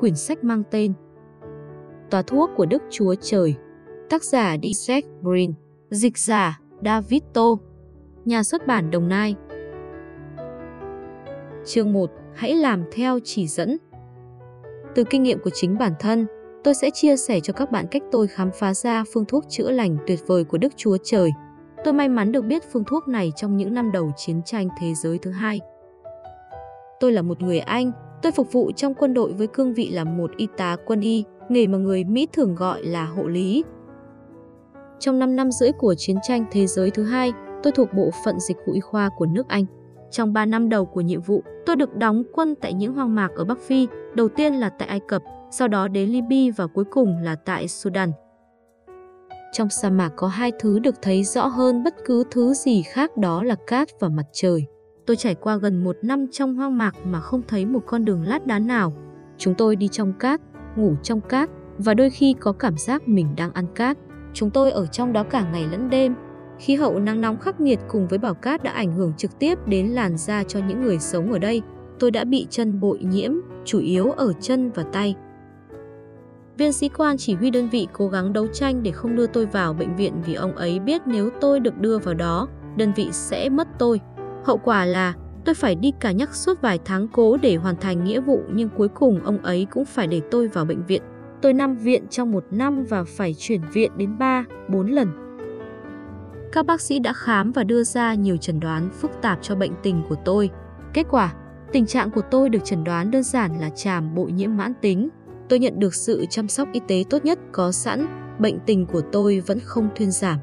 quyển sách mang tên Tòa thuốc của Đức Chúa Trời, tác giả Isaac Green, dịch giả David Tô, nhà xuất bản Đồng Nai. Chương 1. Hãy làm theo chỉ dẫn. Từ kinh nghiệm của chính bản thân, tôi sẽ chia sẻ cho các bạn cách tôi khám phá ra phương thuốc chữa lành tuyệt vời của Đức Chúa Trời. Tôi may mắn được biết phương thuốc này trong những năm đầu chiến tranh thế giới thứ hai. Tôi là một người Anh, tôi phục vụ trong quân đội với cương vị là một y tá quân y, nghề mà người Mỹ thường gọi là hộ lý. Trong 5 năm rưỡi của chiến tranh thế giới thứ hai, tôi thuộc bộ phận dịch vụ y khoa của nước Anh. Trong 3 năm đầu của nhiệm vụ, tôi được đóng quân tại những hoang mạc ở Bắc Phi, đầu tiên là tại Ai Cập, sau đó đến Libya và cuối cùng là tại Sudan. Trong sa mạc có hai thứ được thấy rõ hơn bất cứ thứ gì khác đó là cát và mặt trời. Tôi trải qua gần một năm trong hoang mạc mà không thấy một con đường lát đá nào. Chúng tôi đi trong cát, ngủ trong cát và đôi khi có cảm giác mình đang ăn cát. Chúng tôi ở trong đó cả ngày lẫn đêm. Khí hậu nắng nóng khắc nghiệt cùng với bảo cát đã ảnh hưởng trực tiếp đến làn da cho những người sống ở đây. Tôi đã bị chân bội nhiễm, chủ yếu ở chân và tay. Viên sĩ quan chỉ huy đơn vị cố gắng đấu tranh để không đưa tôi vào bệnh viện vì ông ấy biết nếu tôi được đưa vào đó, đơn vị sẽ mất tôi. Hậu quả là tôi phải đi cả nhắc suốt vài tháng cố để hoàn thành nghĩa vụ nhưng cuối cùng ông ấy cũng phải để tôi vào bệnh viện. Tôi nằm viện trong một năm và phải chuyển viện đến 3, 4 lần. Các bác sĩ đã khám và đưa ra nhiều chẩn đoán phức tạp cho bệnh tình của tôi. Kết quả, tình trạng của tôi được chẩn đoán đơn giản là tràm bội nhiễm mãn tính. Tôi nhận được sự chăm sóc y tế tốt nhất có sẵn, bệnh tình của tôi vẫn không thuyên giảm.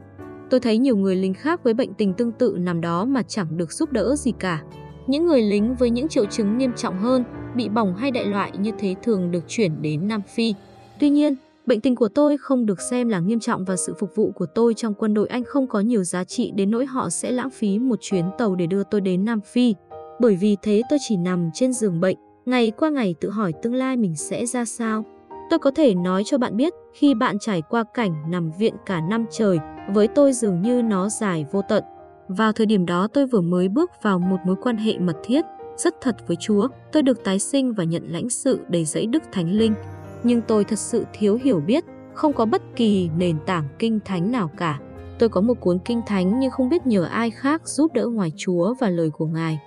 Tôi thấy nhiều người lính khác với bệnh tình tương tự nằm đó mà chẳng được giúp đỡ gì cả. Những người lính với những triệu chứng nghiêm trọng hơn, bị bỏng hay đại loại như thế thường được chuyển đến Nam Phi. Tuy nhiên, bệnh tình của tôi không được xem là nghiêm trọng và sự phục vụ của tôi trong quân đội Anh không có nhiều giá trị đến nỗi họ sẽ lãng phí một chuyến tàu để đưa tôi đến Nam Phi. Bởi vì thế tôi chỉ nằm trên giường bệnh, ngày qua ngày tự hỏi tương lai mình sẽ ra sao. Tôi có thể nói cho bạn biết khi bạn trải qua cảnh nằm viện cả năm trời, với tôi dường như nó dài vô tận. Vào thời điểm đó tôi vừa mới bước vào một mối quan hệ mật thiết, rất thật với Chúa. Tôi được tái sinh và nhận lãnh sự đầy dẫy Đức Thánh Linh. Nhưng tôi thật sự thiếu hiểu biết, không có bất kỳ nền tảng kinh thánh nào cả. Tôi có một cuốn kinh thánh nhưng không biết nhờ ai khác giúp đỡ ngoài Chúa và lời của Ngài.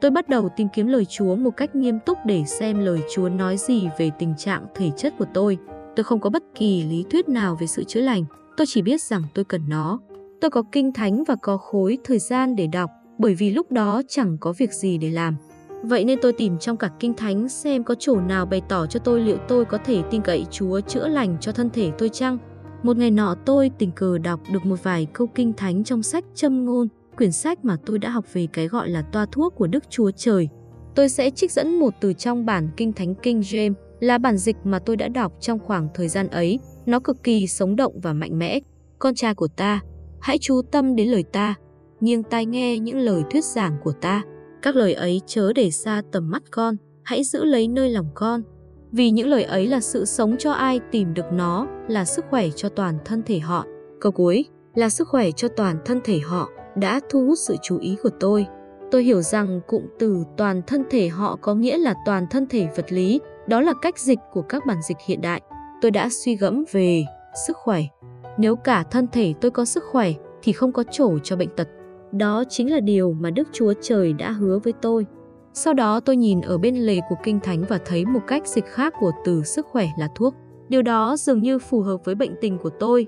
Tôi bắt đầu tìm kiếm lời Chúa một cách nghiêm túc để xem lời Chúa nói gì về tình trạng thể chất của tôi. Tôi không có bất kỳ lý thuyết nào về sự chữa lành, tôi chỉ biết rằng tôi cần nó. Tôi có kinh thánh và có khối thời gian để đọc, bởi vì lúc đó chẳng có việc gì để làm. Vậy nên tôi tìm trong cả kinh thánh xem có chỗ nào bày tỏ cho tôi liệu tôi có thể tin cậy Chúa chữa lành cho thân thể tôi chăng. Một ngày nọ tôi tình cờ đọc được một vài câu kinh thánh trong sách châm ngôn, quyển sách mà tôi đã học về cái gọi là toa thuốc của Đức Chúa Trời. Tôi sẽ trích dẫn một từ trong bản kinh thánh King James là bản dịch mà tôi đã đọc trong khoảng thời gian ấy. Nó cực kỳ sống động và mạnh mẽ. Con trai của ta, hãy chú tâm đến lời ta, nghiêng tai nghe những lời thuyết giảng của ta. Các lời ấy chớ để xa tầm mắt con, hãy giữ lấy nơi lòng con. Vì những lời ấy là sự sống cho ai tìm được nó, là sức khỏe cho toàn thân thể họ. Câu cuối là sức khỏe cho toàn thân thể họ đã thu hút sự chú ý của tôi. Tôi hiểu rằng cụm từ toàn thân thể họ có nghĩa là toàn thân thể vật lý, đó là cách dịch của các bản dịch hiện đại. Tôi đã suy gẫm về sức khỏe. Nếu cả thân thể tôi có sức khỏe thì không có chỗ cho bệnh tật. Đó chính là điều mà Đức Chúa Trời đã hứa với tôi. Sau đó tôi nhìn ở bên lề của Kinh Thánh và thấy một cách dịch khác của từ sức khỏe là thuốc. Điều đó dường như phù hợp với bệnh tình của tôi.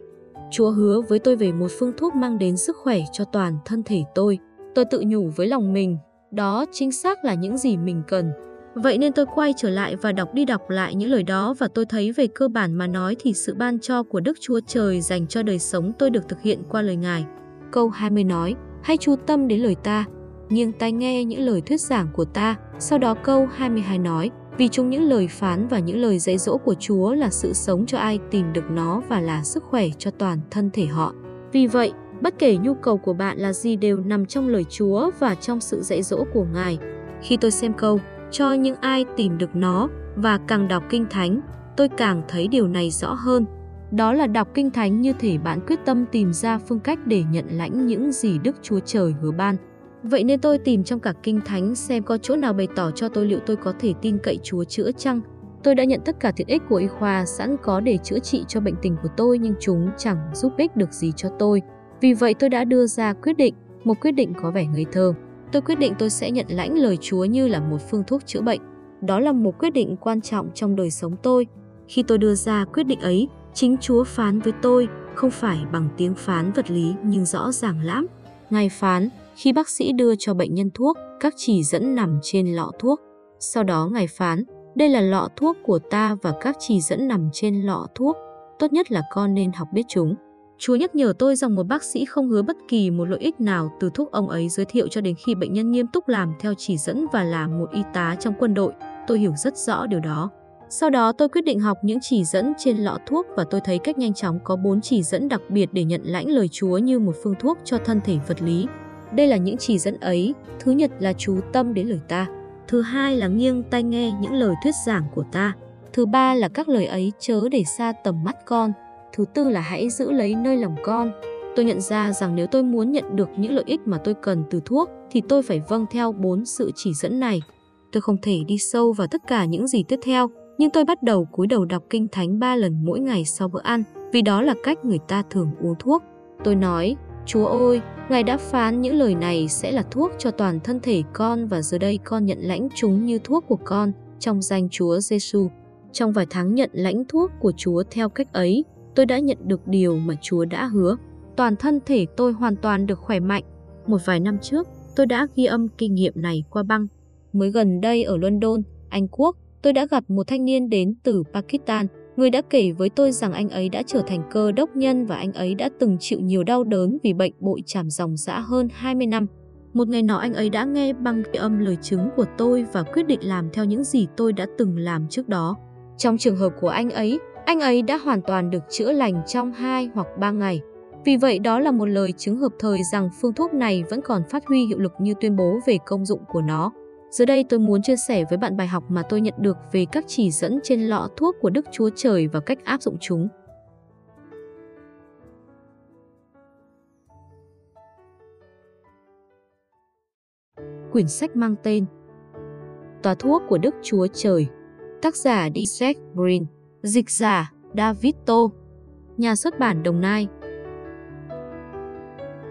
Chúa hứa với tôi về một phương thuốc mang đến sức khỏe cho toàn thân thể tôi. Tôi tự nhủ với lòng mình, đó chính xác là những gì mình cần. Vậy nên tôi quay trở lại và đọc đi đọc lại những lời đó và tôi thấy về cơ bản mà nói thì sự ban cho của Đức Chúa Trời dành cho đời sống tôi được thực hiện qua lời Ngài. Câu 20 nói, hãy chú tâm đến lời ta, nghiêng tai nghe những lời thuyết giảng của ta. Sau đó câu 22 nói, vì chúng những lời phán và những lời dạy dỗ của Chúa là sự sống cho ai tìm được nó và là sức khỏe cho toàn thân thể họ. Vì vậy, bất kể nhu cầu của bạn là gì đều nằm trong lời Chúa và trong sự dạy dỗ của Ngài. Khi tôi xem câu, cho những ai tìm được nó và càng đọc kinh thánh, tôi càng thấy điều này rõ hơn. Đó là đọc kinh thánh như thể bạn quyết tâm tìm ra phương cách để nhận lãnh những gì Đức Chúa Trời hứa ban. Vậy nên tôi tìm trong cả kinh thánh xem có chỗ nào bày tỏ cho tôi liệu tôi có thể tin cậy Chúa chữa chăng. Tôi đã nhận tất cả tiện ích của y khoa sẵn có để chữa trị cho bệnh tình của tôi nhưng chúng chẳng giúp ích được gì cho tôi. Vì vậy tôi đã đưa ra quyết định, một quyết định có vẻ ngây thơ. Tôi quyết định tôi sẽ nhận lãnh lời Chúa như là một phương thuốc chữa bệnh. Đó là một quyết định quan trọng trong đời sống tôi. Khi tôi đưa ra quyết định ấy, chính Chúa phán với tôi, không phải bằng tiếng phán vật lý nhưng rõ ràng lắm. Ngài phán, khi bác sĩ đưa cho bệnh nhân thuốc, các chỉ dẫn nằm trên lọ thuốc. Sau đó Ngài phán, đây là lọ thuốc của ta và các chỉ dẫn nằm trên lọ thuốc. Tốt nhất là con nên học biết chúng. Chúa nhắc nhở tôi rằng một bác sĩ không hứa bất kỳ một lợi ích nào từ thuốc ông ấy giới thiệu cho đến khi bệnh nhân nghiêm túc làm theo chỉ dẫn và là một y tá trong quân đội. Tôi hiểu rất rõ điều đó. Sau đó tôi quyết định học những chỉ dẫn trên lọ thuốc và tôi thấy cách nhanh chóng có bốn chỉ dẫn đặc biệt để nhận lãnh lời Chúa như một phương thuốc cho thân thể vật lý. Đây là những chỉ dẫn ấy. Thứ nhất là chú tâm đến lời ta. Thứ hai là nghiêng tai nghe những lời thuyết giảng của ta. Thứ ba là các lời ấy chớ để xa tầm mắt con. Thứ tư là hãy giữ lấy nơi lòng con. Tôi nhận ra rằng nếu tôi muốn nhận được những lợi ích mà tôi cần từ thuốc thì tôi phải vâng theo bốn sự chỉ dẫn này. Tôi không thể đi sâu vào tất cả những gì tiếp theo, nhưng tôi bắt đầu cúi đầu đọc kinh thánh ba lần mỗi ngày sau bữa ăn, vì đó là cách người ta thường uống thuốc. Tôi nói, Chúa ơi, Ngài đã phán những lời này sẽ là thuốc cho toàn thân thể con và giờ đây con nhận lãnh chúng như thuốc của con trong danh Chúa Giêsu. Trong vài tháng nhận lãnh thuốc của Chúa theo cách ấy, tôi đã nhận được điều mà Chúa đã hứa. Toàn thân thể tôi hoàn toàn được khỏe mạnh. Một vài năm trước, tôi đã ghi âm kinh nghiệm này qua băng. Mới gần đây ở London, Anh Quốc, tôi đã gặp một thanh niên đến từ Pakistan. Người đã kể với tôi rằng anh ấy đã trở thành cơ đốc nhân và anh ấy đã từng chịu nhiều đau đớn vì bệnh bội chảm dòng dã hơn 20 năm. Một ngày nọ anh ấy đã nghe băng ghi âm lời chứng của tôi và quyết định làm theo những gì tôi đã từng làm trước đó. Trong trường hợp của anh ấy, anh ấy đã hoàn toàn được chữa lành trong 2 hoặc 3 ngày. Vì vậy đó là một lời chứng hợp thời rằng phương thuốc này vẫn còn phát huy hiệu lực như tuyên bố về công dụng của nó dưới đây tôi muốn chia sẻ với bạn bài học mà tôi nhận được về các chỉ dẫn trên lọ thuốc của Đức Chúa Trời và cách áp dụng chúng. Quyển sách mang tên Tòa thuốc của Đức Chúa Trời, Tác giả Dietrich Green Dịch giả David Tô Nhà xuất bản Đồng Nai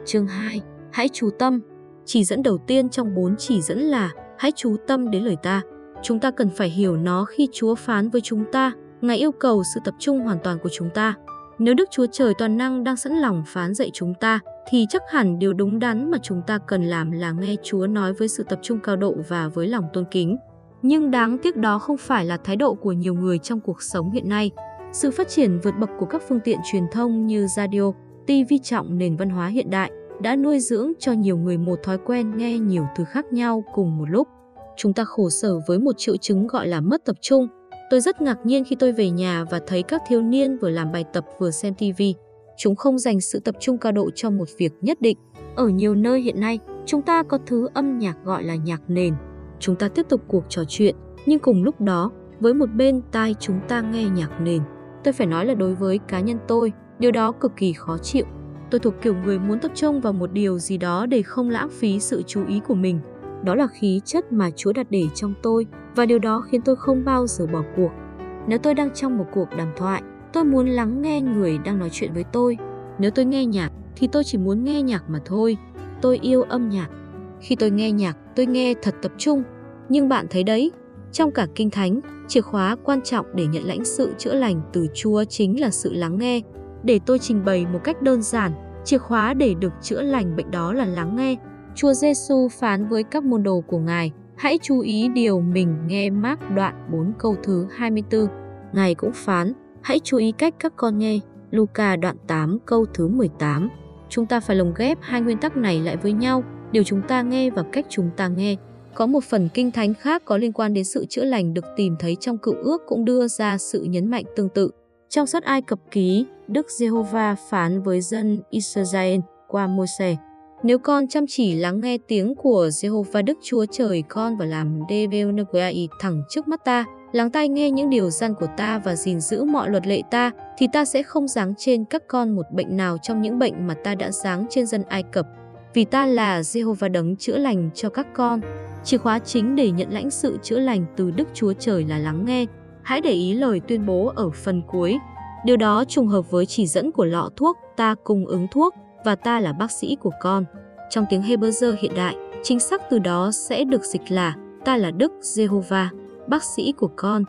Chương 2 Hãy chú tâm Chỉ dẫn đầu tiên trong bốn chỉ dẫn là Hãy chú tâm đến lời ta. Chúng ta cần phải hiểu nó khi Chúa phán với chúng ta. Ngài yêu cầu sự tập trung hoàn toàn của chúng ta. Nếu Đức Chúa Trời toàn năng đang sẵn lòng phán dạy chúng ta, thì chắc hẳn điều đúng đắn mà chúng ta cần làm là nghe Chúa nói với sự tập trung cao độ và với lòng tôn kính. Nhưng đáng tiếc đó không phải là thái độ của nhiều người trong cuộc sống hiện nay. Sự phát triển vượt bậc của các phương tiện truyền thông như radio, TV trọng nền văn hóa hiện đại đã nuôi dưỡng cho nhiều người một thói quen nghe nhiều thứ khác nhau cùng một lúc. Chúng ta khổ sở với một triệu chứng gọi là mất tập trung. Tôi rất ngạc nhiên khi tôi về nhà và thấy các thiếu niên vừa làm bài tập vừa xem TV. Chúng không dành sự tập trung cao độ cho một việc nhất định. Ở nhiều nơi hiện nay, chúng ta có thứ âm nhạc gọi là nhạc nền. Chúng ta tiếp tục cuộc trò chuyện, nhưng cùng lúc đó, với một bên tai chúng ta nghe nhạc nền. Tôi phải nói là đối với cá nhân tôi, điều đó cực kỳ khó chịu. Tôi thuộc kiểu người muốn tập trung vào một điều gì đó để không lãng phí sự chú ý của mình. Đó là khí chất mà Chúa đặt để trong tôi và điều đó khiến tôi không bao giờ bỏ cuộc. Nếu tôi đang trong một cuộc đàm thoại, tôi muốn lắng nghe người đang nói chuyện với tôi. Nếu tôi nghe nhạc thì tôi chỉ muốn nghe nhạc mà thôi. Tôi yêu âm nhạc. Khi tôi nghe nhạc, tôi nghe thật tập trung. Nhưng bạn thấy đấy, trong cả Kinh Thánh, chìa khóa quan trọng để nhận lãnh sự chữa lành từ Chúa chính là sự lắng nghe để tôi trình bày một cách đơn giản, chìa khóa để được chữa lành bệnh đó là lắng nghe. Chúa Giêsu phán với các môn đồ của Ngài, hãy chú ý điều mình nghe Mark đoạn 4 câu thứ 24. Ngài cũng phán, hãy chú ý cách các con nghe, Luca đoạn 8 câu thứ 18. Chúng ta phải lồng ghép hai nguyên tắc này lại với nhau, điều chúng ta nghe và cách chúng ta nghe. Có một phần kinh thánh khác có liên quan đến sự chữa lành được tìm thấy trong cựu ước cũng đưa ra sự nhấn mạnh tương tự. Trong sách Ai Cập ký, Đức Giê-hô-va phán với dân Israel qua Môi-se: Nếu con chăm chỉ lắng nghe tiếng của Giê-hô-va Đức Chúa Trời con và làm DVNGI thẳng trước mắt ta, lắng tai nghe những điều gian của ta và gìn giữ mọi luật lệ ta, thì ta sẽ không giáng trên các con một bệnh nào trong những bệnh mà ta đã giáng trên dân Ai Cập. Vì ta là Giê-hô-va đấng chữa lành cho các con. Chìa khóa chính để nhận lãnh sự chữa lành từ Đức Chúa Trời là lắng nghe, Hãy để ý lời tuyên bố ở phần cuối. Điều đó trùng hợp với chỉ dẫn của lọ thuốc ta cung ứng thuốc và ta là bác sĩ của con. Trong tiếng Hebrew hiện đại, chính xác từ đó sẽ được dịch là ta là Đức Jehovah, bác sĩ của con.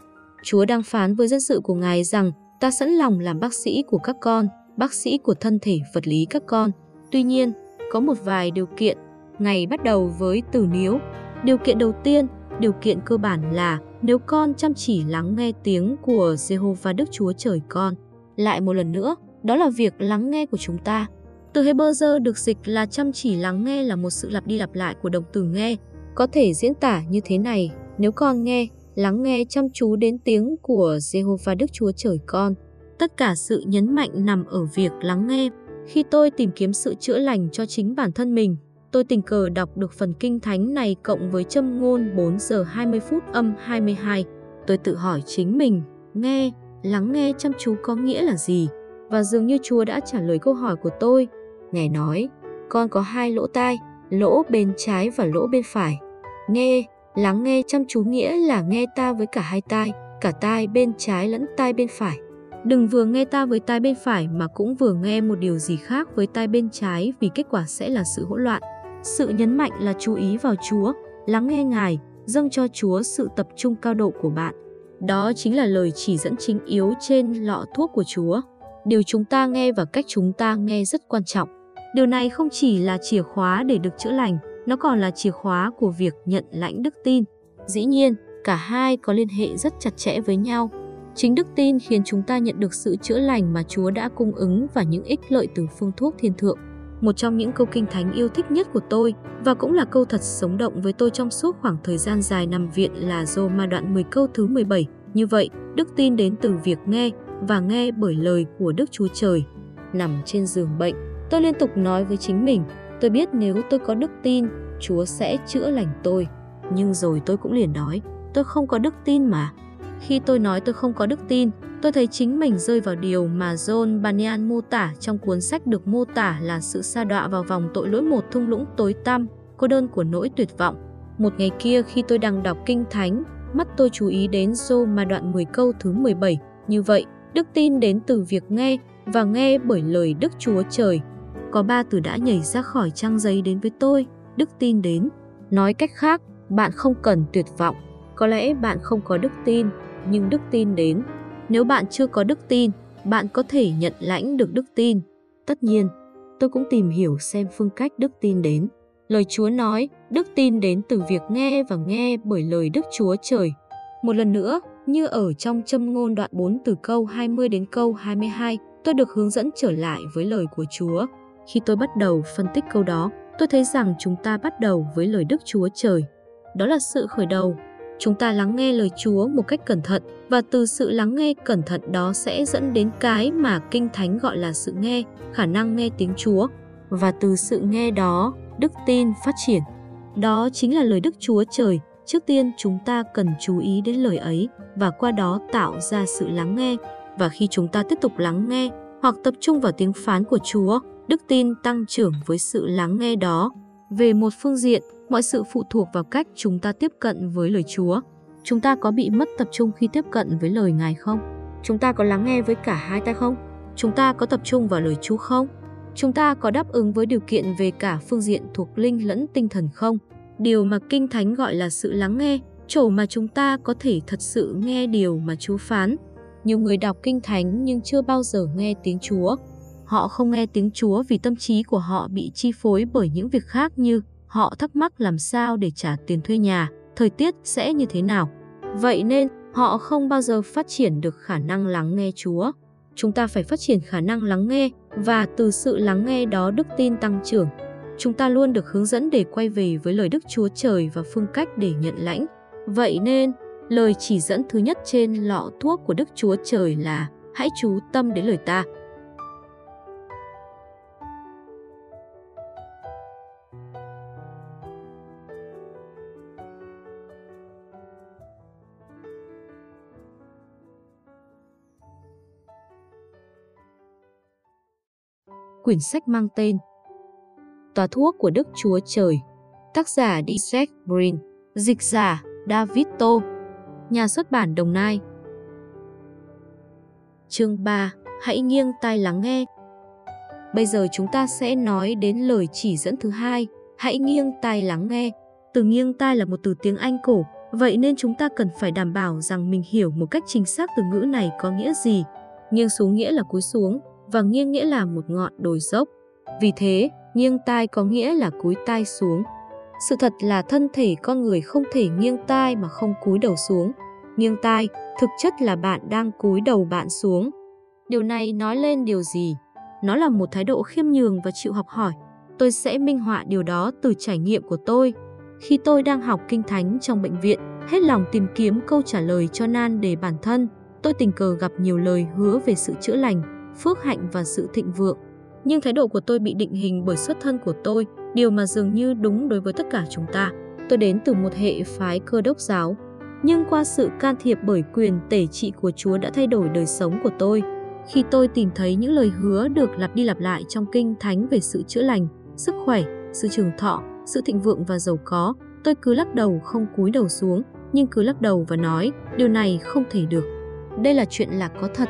Chúa đang phán với dân sự của Ngài rằng ta sẵn lòng làm bác sĩ của các con, bác sĩ của thân thể vật lý các con. Tuy nhiên, có một vài điều kiện. Ngày bắt đầu với từ nếu. Điều kiện đầu tiên, điều kiện cơ bản là nếu con chăm chỉ lắng nghe tiếng của Jehovah Đức Chúa Trời con. Lại một lần nữa, đó là việc lắng nghe của chúng ta. Từ Hebrew được dịch là chăm chỉ lắng nghe là một sự lặp đi lặp lại của động từ nghe. Có thể diễn tả như thế này, nếu con nghe, lắng nghe chăm chú đến tiếng của Jehovah Đức Chúa Trời con. Tất cả sự nhấn mạnh nằm ở việc lắng nghe. Khi tôi tìm kiếm sự chữa lành cho chính bản thân mình, tôi tình cờ đọc được phần kinh thánh này cộng với châm ngôn 4 giờ 20 phút âm 22. Tôi tự hỏi chính mình, nghe, lắng nghe chăm chú có nghĩa là gì? Và dường như Chúa đã trả lời câu hỏi của tôi. Ngài nói, con có hai lỗ tai, lỗ bên trái và lỗ bên phải. Nghe, lắng nghe chăm chú nghĩa là nghe ta với cả hai tai, cả tai bên trái lẫn tai bên phải. Đừng vừa nghe ta với tai bên phải mà cũng vừa nghe một điều gì khác với tai bên trái vì kết quả sẽ là sự hỗn loạn. Sự nhấn mạnh là chú ý vào Chúa, lắng nghe Ngài, dâng cho Chúa sự tập trung cao độ của bạn. Đó chính là lời chỉ dẫn chính yếu trên lọ thuốc của Chúa. Điều chúng ta nghe và cách chúng ta nghe rất quan trọng. Điều này không chỉ là chìa khóa để được chữa lành, nó còn là chìa khóa của việc nhận lãnh đức tin. Dĩ nhiên, cả hai có liên hệ rất chặt chẽ với nhau. Chính đức tin khiến chúng ta nhận được sự chữa lành mà Chúa đã cung ứng và những ích lợi từ phương thuốc thiên thượng. Một trong những câu kinh thánh yêu thích nhất của tôi và cũng là câu thật sống động với tôi trong suốt khoảng thời gian dài nằm viện là Roma đoạn 10 câu thứ 17. Như vậy, đức tin đến từ việc nghe và nghe bởi lời của Đức Chúa Trời. Nằm trên giường bệnh, tôi liên tục nói với chính mình, tôi biết nếu tôi có đức tin, Chúa sẽ chữa lành tôi. Nhưng rồi tôi cũng liền nói, tôi không có đức tin mà. Khi tôi nói tôi không có đức tin, tôi thấy chính mình rơi vào điều mà John Banyan mô tả trong cuốn sách được mô tả là sự sa đọa vào vòng tội lỗi một thung lũng tối tăm, cô đơn của nỗi tuyệt vọng. Một ngày kia khi tôi đang đọc kinh thánh, mắt tôi chú ý đến Joe mà đoạn 10 câu thứ 17. Như vậy, đức tin đến từ việc nghe và nghe bởi lời Đức Chúa Trời. Có ba từ đã nhảy ra khỏi trang giấy đến với tôi, đức tin đến. Nói cách khác, bạn không cần tuyệt vọng. Có lẽ bạn không có đức tin, nhưng đức tin đến. Nếu bạn chưa có đức tin, bạn có thể nhận lãnh được đức tin. Tất nhiên, tôi cũng tìm hiểu xem phương cách đức tin đến. Lời Chúa nói, đức tin đến từ việc nghe và nghe bởi lời Đức Chúa Trời. Một lần nữa, như ở trong châm ngôn đoạn 4 từ câu 20 đến câu 22, tôi được hướng dẫn trở lại với lời của Chúa. Khi tôi bắt đầu phân tích câu đó, tôi thấy rằng chúng ta bắt đầu với lời Đức Chúa Trời. Đó là sự khởi đầu. Chúng ta lắng nghe lời Chúa một cách cẩn thận và từ sự lắng nghe cẩn thận đó sẽ dẫn đến cái mà Kinh Thánh gọi là sự nghe, khả năng nghe tiếng Chúa. Và từ sự nghe đó, đức tin phát triển. Đó chính là lời Đức Chúa Trời. Trước tiên chúng ta cần chú ý đến lời ấy và qua đó tạo ra sự lắng nghe. Và khi chúng ta tiếp tục lắng nghe hoặc tập trung vào tiếng phán của Chúa, đức tin tăng trưởng với sự lắng nghe đó. Về một phương diện, mọi sự phụ thuộc vào cách chúng ta tiếp cận với lời Chúa. Chúng ta có bị mất tập trung khi tiếp cận với lời Ngài không? Chúng ta có lắng nghe với cả hai tay không? Chúng ta có tập trung vào lời Chúa không? Chúng ta có đáp ứng với điều kiện về cả phương diện thuộc linh lẫn tinh thần không? Điều mà Kinh Thánh gọi là sự lắng nghe, chỗ mà chúng ta có thể thật sự nghe điều mà Chúa phán. Nhiều người đọc Kinh Thánh nhưng chưa bao giờ nghe tiếng Chúa. Họ không nghe tiếng Chúa vì tâm trí của họ bị chi phối bởi những việc khác như họ thắc mắc làm sao để trả tiền thuê nhà, thời tiết sẽ như thế nào. Vậy nên, họ không bao giờ phát triển được khả năng lắng nghe Chúa. Chúng ta phải phát triển khả năng lắng nghe và từ sự lắng nghe đó đức tin tăng trưởng. Chúng ta luôn được hướng dẫn để quay về với lời Đức Chúa Trời và phương cách để nhận lãnh. Vậy nên, lời chỉ dẫn thứ nhất trên lọ thuốc của Đức Chúa Trời là hãy chú tâm đến lời ta. Quyển sách mang tên Tòa thuốc của Đức Chúa Trời, tác giả Dietrich Brin, dịch giả David Tô, nhà xuất bản Đồng Nai. Chương 3. Hãy nghiêng tai lắng nghe. Bây giờ chúng ta sẽ nói đến lời chỉ dẫn thứ hai, hãy nghiêng tai lắng nghe. Từ nghiêng tai là một từ tiếng Anh cổ, vậy nên chúng ta cần phải đảm bảo rằng mình hiểu một cách chính xác từ ngữ này có nghĩa gì. Nghiêng xuống nghĩa là cúi xuống và nghiêng nghĩa là một ngọn đồi dốc. Vì thế, nghiêng tai có nghĩa là cúi tai xuống. Sự thật là thân thể con người không thể nghiêng tai mà không cúi đầu xuống. Nghiêng tai, thực chất là bạn đang cúi đầu bạn xuống. Điều này nói lên điều gì? Nó là một thái độ khiêm nhường và chịu học hỏi. Tôi sẽ minh họa điều đó từ trải nghiệm của tôi. Khi tôi đang học kinh thánh trong bệnh viện, hết lòng tìm kiếm câu trả lời cho nan đề bản thân, tôi tình cờ gặp nhiều lời hứa về sự chữa lành, phước hạnh và sự thịnh vượng. Nhưng thái độ của tôi bị định hình bởi xuất thân của tôi, điều mà dường như đúng đối với tất cả chúng ta. Tôi đến từ một hệ phái cơ đốc giáo, nhưng qua sự can thiệp bởi quyền tể trị của Chúa đã thay đổi đời sống của tôi. Khi tôi tìm thấy những lời hứa được lặp đi lặp lại trong kinh thánh về sự chữa lành, sức khỏe, sự trường thọ, sự thịnh vượng và giàu có, tôi cứ lắc đầu không cúi đầu xuống, nhưng cứ lắc đầu và nói, điều này không thể được. Đây là chuyện là có thật,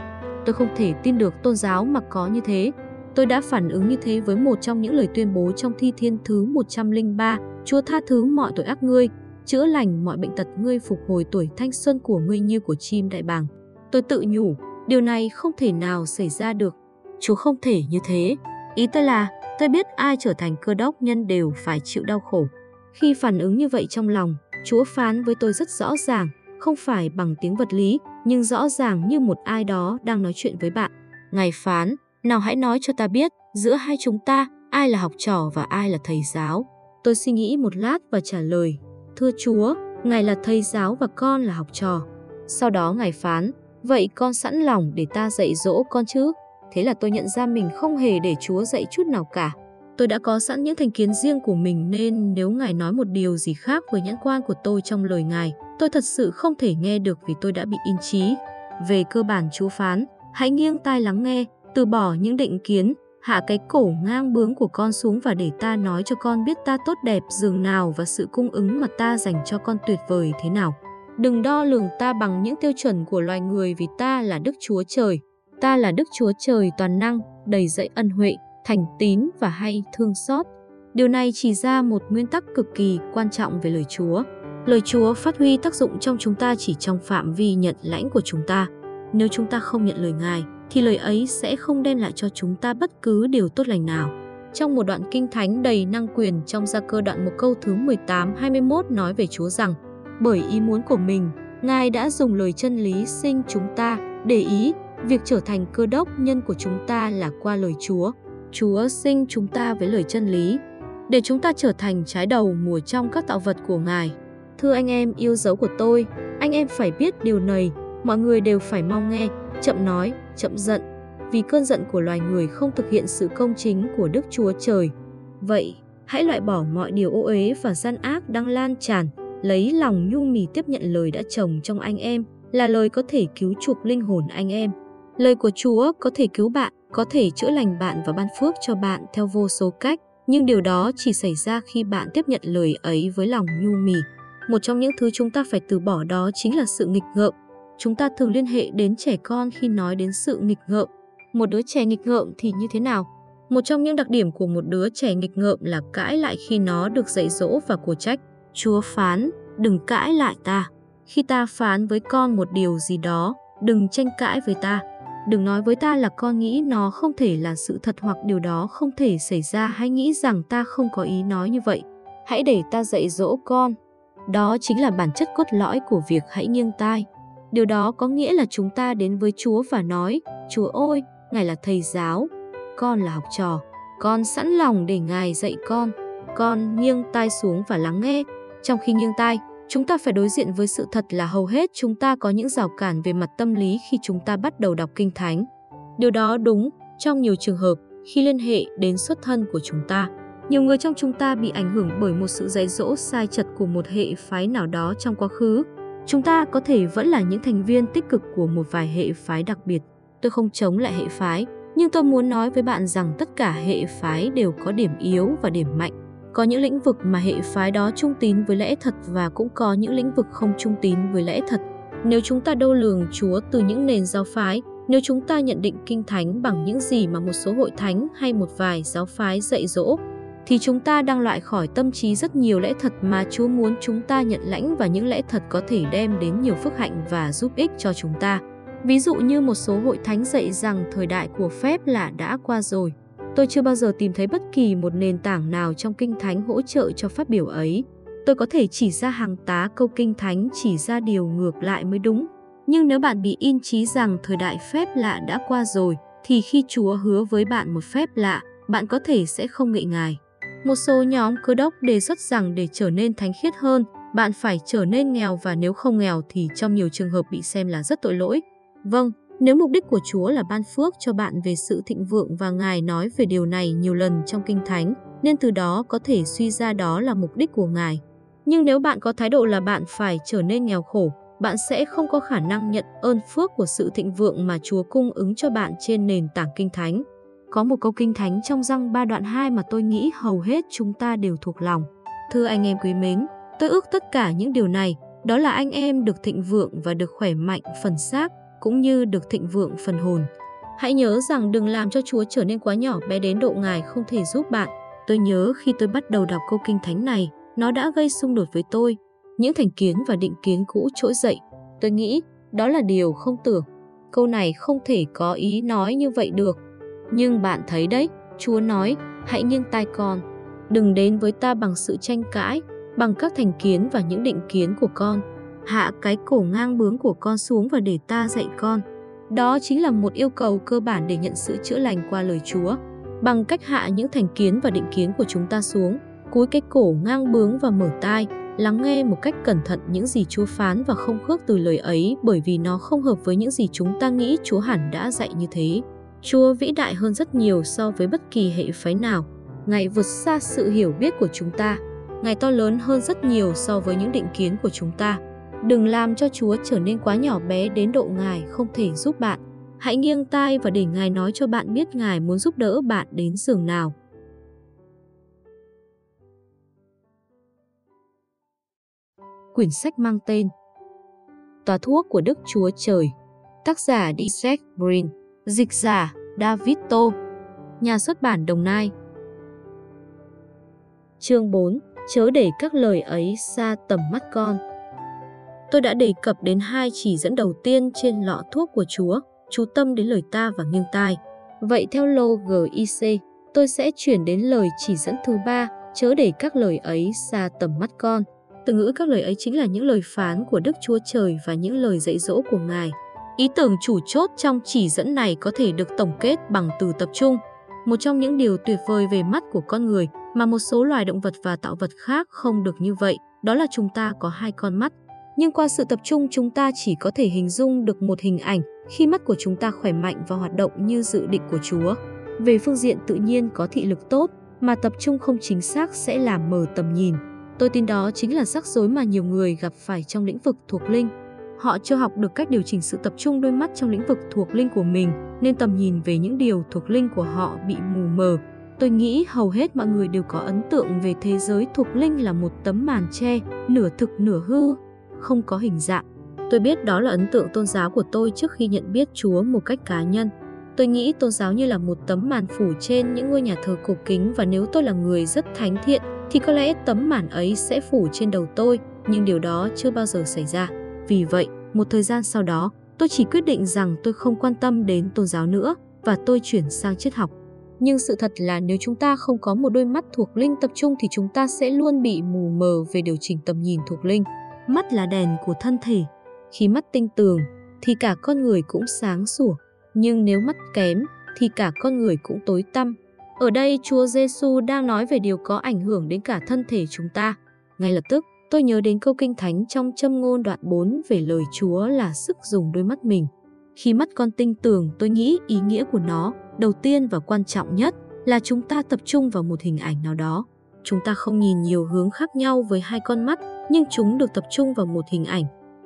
tôi không thể tin được tôn giáo mà có như thế. Tôi đã phản ứng như thế với một trong những lời tuyên bố trong thi thiên thứ 103, Chúa tha thứ mọi tội ác ngươi, chữa lành mọi bệnh tật ngươi phục hồi tuổi thanh xuân của ngươi như của chim đại bàng. Tôi tự nhủ, điều này không thể nào xảy ra được. Chúa không thể như thế. Ý tôi là, tôi biết ai trở thành cơ đốc nhân đều phải chịu đau khổ. Khi phản ứng như vậy trong lòng, Chúa phán với tôi rất rõ ràng, không phải bằng tiếng vật lý, nhưng rõ ràng như một ai đó đang nói chuyện với bạn. Ngài phán, nào hãy nói cho ta biết, giữa hai chúng ta, ai là học trò và ai là thầy giáo. Tôi suy nghĩ một lát và trả lời, Thưa Chúa, Ngài là thầy giáo và con là học trò. Sau đó Ngài phán, vậy con sẵn lòng để ta dạy dỗ con chứ? Thế là tôi nhận ra mình không hề để Chúa dạy chút nào cả. Tôi đã có sẵn những thành kiến riêng của mình nên nếu Ngài nói một điều gì khác với nhãn quan của tôi trong lời Ngài, tôi thật sự không thể nghe được vì tôi đã bị in trí. Về cơ bản Chúa phán, hãy nghiêng tai lắng nghe, từ bỏ những định kiến, hạ cái cổ ngang bướng của con xuống và để ta nói cho con biết ta tốt đẹp dường nào và sự cung ứng mà ta dành cho con tuyệt vời thế nào. Đừng đo lường ta bằng những tiêu chuẩn của loài người vì ta là Đức Chúa Trời. Ta là Đức Chúa Trời toàn năng, đầy dẫy ân huệ, thành tín và hay thương xót. Điều này chỉ ra một nguyên tắc cực kỳ quan trọng về lời Chúa. Lời Chúa phát huy tác dụng trong chúng ta chỉ trong phạm vi nhận lãnh của chúng ta. Nếu chúng ta không nhận lời Ngài, thì lời ấy sẽ không đem lại cho chúng ta bất cứ điều tốt lành nào. Trong một đoạn kinh thánh đầy năng quyền trong gia cơ đoạn một câu thứ 18-21 nói về Chúa rằng Bởi ý muốn của mình, Ngài đã dùng lời chân lý sinh chúng ta, để ý, việc trở thành cơ đốc nhân của chúng ta là qua lời Chúa. Chúa sinh chúng ta với lời chân lý, để chúng ta trở thành trái đầu mùa trong các tạo vật của Ngài. Thưa anh em yêu dấu của tôi, anh em phải biết điều này, mọi người đều phải mong nghe, chậm nói, chậm giận, vì cơn giận của loài người không thực hiện sự công chính của Đức Chúa Trời. Vậy, hãy loại bỏ mọi điều ô uế và gian ác đang lan tràn, lấy lòng nhu mì tiếp nhận lời đã trồng trong anh em, là lời có thể cứu chuộc linh hồn anh em. Lời của Chúa có thể cứu bạn, có thể chữa lành bạn và ban phước cho bạn theo vô số cách, nhưng điều đó chỉ xảy ra khi bạn tiếp nhận lời ấy với lòng nhu mì. Một trong những thứ chúng ta phải từ bỏ đó chính là sự nghịch ngợm, Chúng ta thường liên hệ đến trẻ con khi nói đến sự nghịch ngợm. Một đứa trẻ nghịch ngợm thì như thế nào? Một trong những đặc điểm của một đứa trẻ nghịch ngợm là cãi lại khi nó được dạy dỗ và của trách. Chúa phán, đừng cãi lại ta. Khi ta phán với con một điều gì đó, đừng tranh cãi với ta. Đừng nói với ta là con nghĩ nó không thể là sự thật hoặc điều đó không thể xảy ra hay nghĩ rằng ta không có ý nói như vậy. Hãy để ta dạy dỗ con. Đó chính là bản chất cốt lõi của việc hãy nghiêng tai. Điều đó có nghĩa là chúng ta đến với Chúa và nói, Chúa ơi, Ngài là thầy giáo, con là học trò, con sẵn lòng để Ngài dạy con. Con nghiêng tai xuống và lắng nghe. Trong khi nghiêng tai, chúng ta phải đối diện với sự thật là hầu hết chúng ta có những rào cản về mặt tâm lý khi chúng ta bắt đầu đọc Kinh Thánh. Điều đó đúng trong nhiều trường hợp khi liên hệ đến xuất thân của chúng ta. Nhiều người trong chúng ta bị ảnh hưởng bởi một sự dạy dỗ sai chật của một hệ phái nào đó trong quá khứ Chúng ta có thể vẫn là những thành viên tích cực của một vài hệ phái đặc biệt. Tôi không chống lại hệ phái, nhưng tôi muốn nói với bạn rằng tất cả hệ phái đều có điểm yếu và điểm mạnh. Có những lĩnh vực mà hệ phái đó trung tín với lẽ thật và cũng có những lĩnh vực không trung tín với lẽ thật. Nếu chúng ta đo lường Chúa từ những nền giáo phái, Nếu chúng ta nhận định kinh thánh bằng những gì mà một số hội thánh hay một vài giáo phái dạy dỗ, thì chúng ta đang loại khỏi tâm trí rất nhiều lẽ thật mà Chúa muốn chúng ta nhận lãnh và những lẽ thật có thể đem đến nhiều phước hạnh và giúp ích cho chúng ta. Ví dụ như một số hội thánh dạy rằng thời đại của phép là đã qua rồi. Tôi chưa bao giờ tìm thấy bất kỳ một nền tảng nào trong kinh thánh hỗ trợ cho phát biểu ấy. Tôi có thể chỉ ra hàng tá câu kinh thánh chỉ ra điều ngược lại mới đúng. Nhưng nếu bạn bị in trí rằng thời đại phép lạ đã qua rồi, thì khi Chúa hứa với bạn một phép lạ, bạn có thể sẽ không ngại ngài. Một số nhóm cơ đốc đề xuất rằng để trở nên thánh khiết hơn, bạn phải trở nên nghèo và nếu không nghèo thì trong nhiều trường hợp bị xem là rất tội lỗi. Vâng, nếu mục đích của Chúa là ban phước cho bạn về sự thịnh vượng và Ngài nói về điều này nhiều lần trong Kinh Thánh, nên từ đó có thể suy ra đó là mục đích của Ngài. Nhưng nếu bạn có thái độ là bạn phải trở nên nghèo khổ, bạn sẽ không có khả năng nhận ơn phước của sự thịnh vượng mà Chúa cung ứng cho bạn trên nền tảng Kinh Thánh. Có một câu Kinh Thánh trong răng ba đoạn 2 mà tôi nghĩ hầu hết chúng ta đều thuộc lòng. Thưa anh em quý mến, tôi ước tất cả những điều này, đó là anh em được thịnh vượng và được khỏe mạnh phần xác, cũng như được thịnh vượng phần hồn. Hãy nhớ rằng đừng làm cho Chúa trở nên quá nhỏ bé đến độ Ngài không thể giúp bạn. Tôi nhớ khi tôi bắt đầu đọc câu kinh thánh này, nó đã gây xung đột với tôi. Những thành kiến và định kiến cũ trỗi dậy. Tôi nghĩ đó là điều không tưởng. Câu này không thể có ý nói như vậy được. Nhưng bạn thấy đấy, Chúa nói, hãy nghiêng tai con. Đừng đến với ta bằng sự tranh cãi, bằng các thành kiến và những định kiến của con hạ cái cổ ngang bướng của con xuống và để ta dạy con. Đó chính là một yêu cầu cơ bản để nhận sự chữa lành qua lời Chúa. Bằng cách hạ những thành kiến và định kiến của chúng ta xuống, cúi cái cổ ngang bướng và mở tai, lắng nghe một cách cẩn thận những gì Chúa phán và không khước từ lời ấy bởi vì nó không hợp với những gì chúng ta nghĩ Chúa hẳn đã dạy như thế. Chúa vĩ đại hơn rất nhiều so với bất kỳ hệ phái nào. Ngài vượt xa sự hiểu biết của chúng ta. Ngài to lớn hơn rất nhiều so với những định kiến của chúng ta. Đừng làm cho Chúa trở nên quá nhỏ bé đến độ Ngài không thể giúp bạn. Hãy nghiêng tai và để Ngài nói cho bạn biết Ngài muốn giúp đỡ bạn đến giường nào. Quyển sách mang tên Tòa thuốc của Đức Chúa Trời. Tác giả Dietrich Brin. Dịch giả David Tô Nhà xuất bản Đồng Nai. Chương 4 Chớ để các lời ấy xa tầm mắt con. Tôi đã đề cập đến hai chỉ dẫn đầu tiên trên lọ thuốc của Chúa, chú tâm đến lời ta và nghiêng tai. Vậy theo lô GIC, tôi sẽ chuyển đến lời chỉ dẫn thứ ba, chớ để các lời ấy xa tầm mắt con. Từ ngữ các lời ấy chính là những lời phán của Đức Chúa Trời và những lời dạy dỗ của Ngài. Ý tưởng chủ chốt trong chỉ dẫn này có thể được tổng kết bằng từ tập trung. Một trong những điều tuyệt vời về mắt của con người mà một số loài động vật và tạo vật khác không được như vậy, đó là chúng ta có hai con mắt, nhưng qua sự tập trung chúng ta chỉ có thể hình dung được một hình ảnh khi mắt của chúng ta khỏe mạnh và hoạt động như dự định của Chúa. Về phương diện tự nhiên có thị lực tốt, mà tập trung không chính xác sẽ làm mờ tầm nhìn. Tôi tin đó chính là rắc rối mà nhiều người gặp phải trong lĩnh vực thuộc linh. Họ chưa học được cách điều chỉnh sự tập trung đôi mắt trong lĩnh vực thuộc linh của mình, nên tầm nhìn về những điều thuộc linh của họ bị mù mờ. Tôi nghĩ hầu hết mọi người đều có ấn tượng về thế giới thuộc linh là một tấm màn che, nửa thực nửa hư, không có hình dạng. Tôi biết đó là ấn tượng tôn giáo của tôi trước khi nhận biết Chúa một cách cá nhân. Tôi nghĩ tôn giáo như là một tấm màn phủ trên những ngôi nhà thờ cổ kính và nếu tôi là người rất thánh thiện thì có lẽ tấm màn ấy sẽ phủ trên đầu tôi, nhưng điều đó chưa bao giờ xảy ra. Vì vậy, một thời gian sau đó, tôi chỉ quyết định rằng tôi không quan tâm đến tôn giáo nữa và tôi chuyển sang triết học. Nhưng sự thật là nếu chúng ta không có một đôi mắt thuộc linh tập trung thì chúng ta sẽ luôn bị mù mờ về điều chỉnh tầm nhìn thuộc linh. Mắt là đèn của thân thể. Khi mắt tinh tường thì cả con người cũng sáng sủa, nhưng nếu mắt kém thì cả con người cũng tối tăm. Ở đây Chúa Giêsu đang nói về điều có ảnh hưởng đến cả thân thể chúng ta. Ngay lập tức, tôi nhớ đến câu kinh thánh trong châm ngôn đoạn 4 về lời Chúa là sức dùng đôi mắt mình. Khi mắt con tinh tường, tôi nghĩ ý nghĩa của nó, đầu tiên và quan trọng nhất là chúng ta tập trung vào một hình ảnh nào đó. Chúng ta không nhìn nhiều hướng khác nhau với hai con mắt, nhưng chúng được tập trung vào một hình ảnh.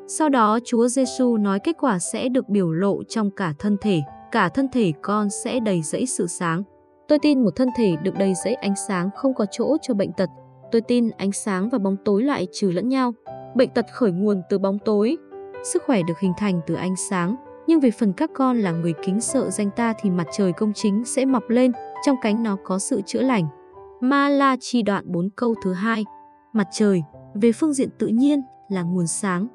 Sau đó Chúa Giêsu nói kết quả sẽ được biểu lộ trong cả thân thể, cả thân thể con sẽ đầy rẫy sự sáng. Tôi tin một thân thể được đầy rẫy ánh sáng không có chỗ cho bệnh tật. Tôi tin ánh sáng và bóng tối lại trừ lẫn nhau. Bệnh tật khởi nguồn từ bóng tối. Sức khỏe được hình thành từ ánh sáng, Nhưng về phần các con là người kính sợ danh ta thì mặt trời công chính sẽ mọc lên, trong cánh nó có sự chữa lành. Ma La chi đoạn 4 câu thứ hai. Mặt trời, về phương diện tự nhiên, là nguồn sáng.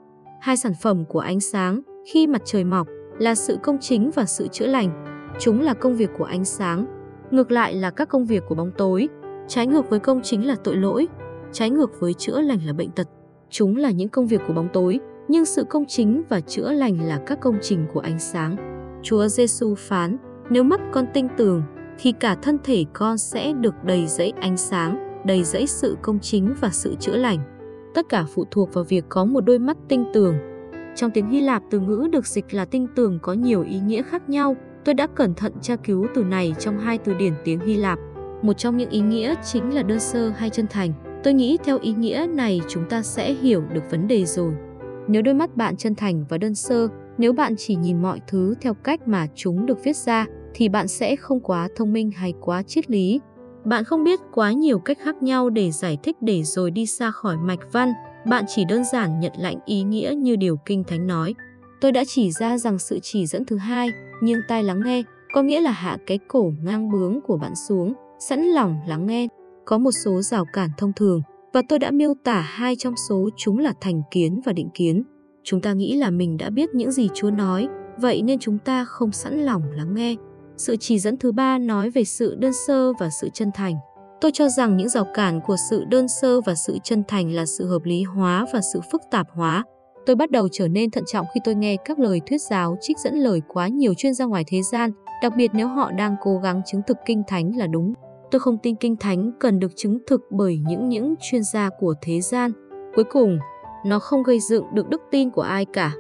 Hai sản phẩm của ánh sáng khi mặt trời mọc là sự công chính và sự chữa lành. Chúng là công việc của ánh sáng. Ngược lại là các công việc của bóng tối. Trái ngược với công chính là tội lỗi. Trái ngược với chữa lành là bệnh tật. Chúng là những công việc của bóng tối, nhưng sự công chính và chữa lành là các công trình của ánh sáng. Chúa Giêsu phán, nếu mắt con tinh tường, thì cả thân thể con sẽ được đầy dẫy ánh sáng, đầy dẫy sự công chính và sự chữa lành. Tất cả phụ thuộc vào việc có một đôi mắt tinh tường. Trong tiếng Hy Lạp từ ngữ được dịch là tinh tường có nhiều ý nghĩa khác nhau. Tôi đã cẩn thận tra cứu từ này trong hai từ điển tiếng Hy Lạp. Một trong những ý nghĩa chính là đơn sơ hay chân thành. Tôi nghĩ theo ý nghĩa này chúng ta sẽ hiểu được vấn đề rồi. Nếu đôi mắt bạn chân thành và đơn sơ, nếu bạn chỉ nhìn mọi thứ theo cách mà chúng được viết ra, thì bạn sẽ không quá thông minh hay quá triết lý. Bạn không biết quá nhiều cách khác nhau để giải thích để rồi đi xa khỏi mạch văn, bạn chỉ đơn giản nhận lãnh ý nghĩa như điều Kinh Thánh nói. Tôi đã chỉ ra rằng sự chỉ dẫn thứ hai, nhưng tai lắng nghe, có nghĩa là hạ cái cổ ngang bướng của bạn xuống, sẵn lòng lắng nghe. Có một số rào cản thông thường, và tôi đã miêu tả hai trong số chúng là thành kiến và định kiến. Chúng ta nghĩ là mình đã biết những gì Chúa nói, vậy nên chúng ta không sẵn lòng lắng nghe. Sự chỉ dẫn thứ ba nói về sự đơn sơ và sự chân thành. Tôi cho rằng những rào cản của sự đơn sơ và sự chân thành là sự hợp lý hóa và sự phức tạp hóa. Tôi bắt đầu trở nên thận trọng khi tôi nghe các lời thuyết giáo trích dẫn lời quá nhiều chuyên gia ngoài thế gian, đặc biệt nếu họ đang cố gắng chứng thực kinh thánh là đúng. Tôi không tin kinh thánh cần được chứng thực bởi những những chuyên gia của thế gian. Cuối cùng, nó không gây dựng được đức tin của ai cả.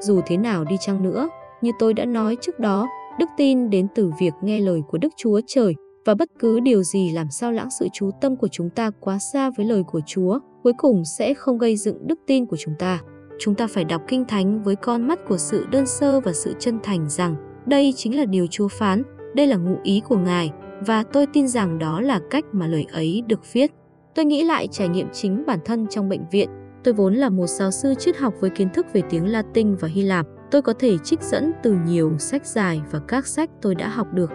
Dù thế nào đi chăng nữa, như tôi đã nói trước đó, đức tin đến từ việc nghe lời của Đức Chúa Trời và bất cứ điều gì làm sao lãng sự chú tâm của chúng ta quá xa với lời của Chúa, cuối cùng sẽ không gây dựng đức tin của chúng ta. Chúng ta phải đọc kinh thánh với con mắt của sự đơn sơ và sự chân thành rằng đây chính là điều Chúa phán, đây là ngụ ý của Ngài và tôi tin rằng đó là cách mà lời ấy được viết. Tôi nghĩ lại trải nghiệm chính bản thân trong bệnh viện. Tôi vốn là một giáo sư triết học với kiến thức về tiếng Latin và Hy Lạp. Tôi có thể trích dẫn từ nhiều sách dài và các sách tôi đã học được.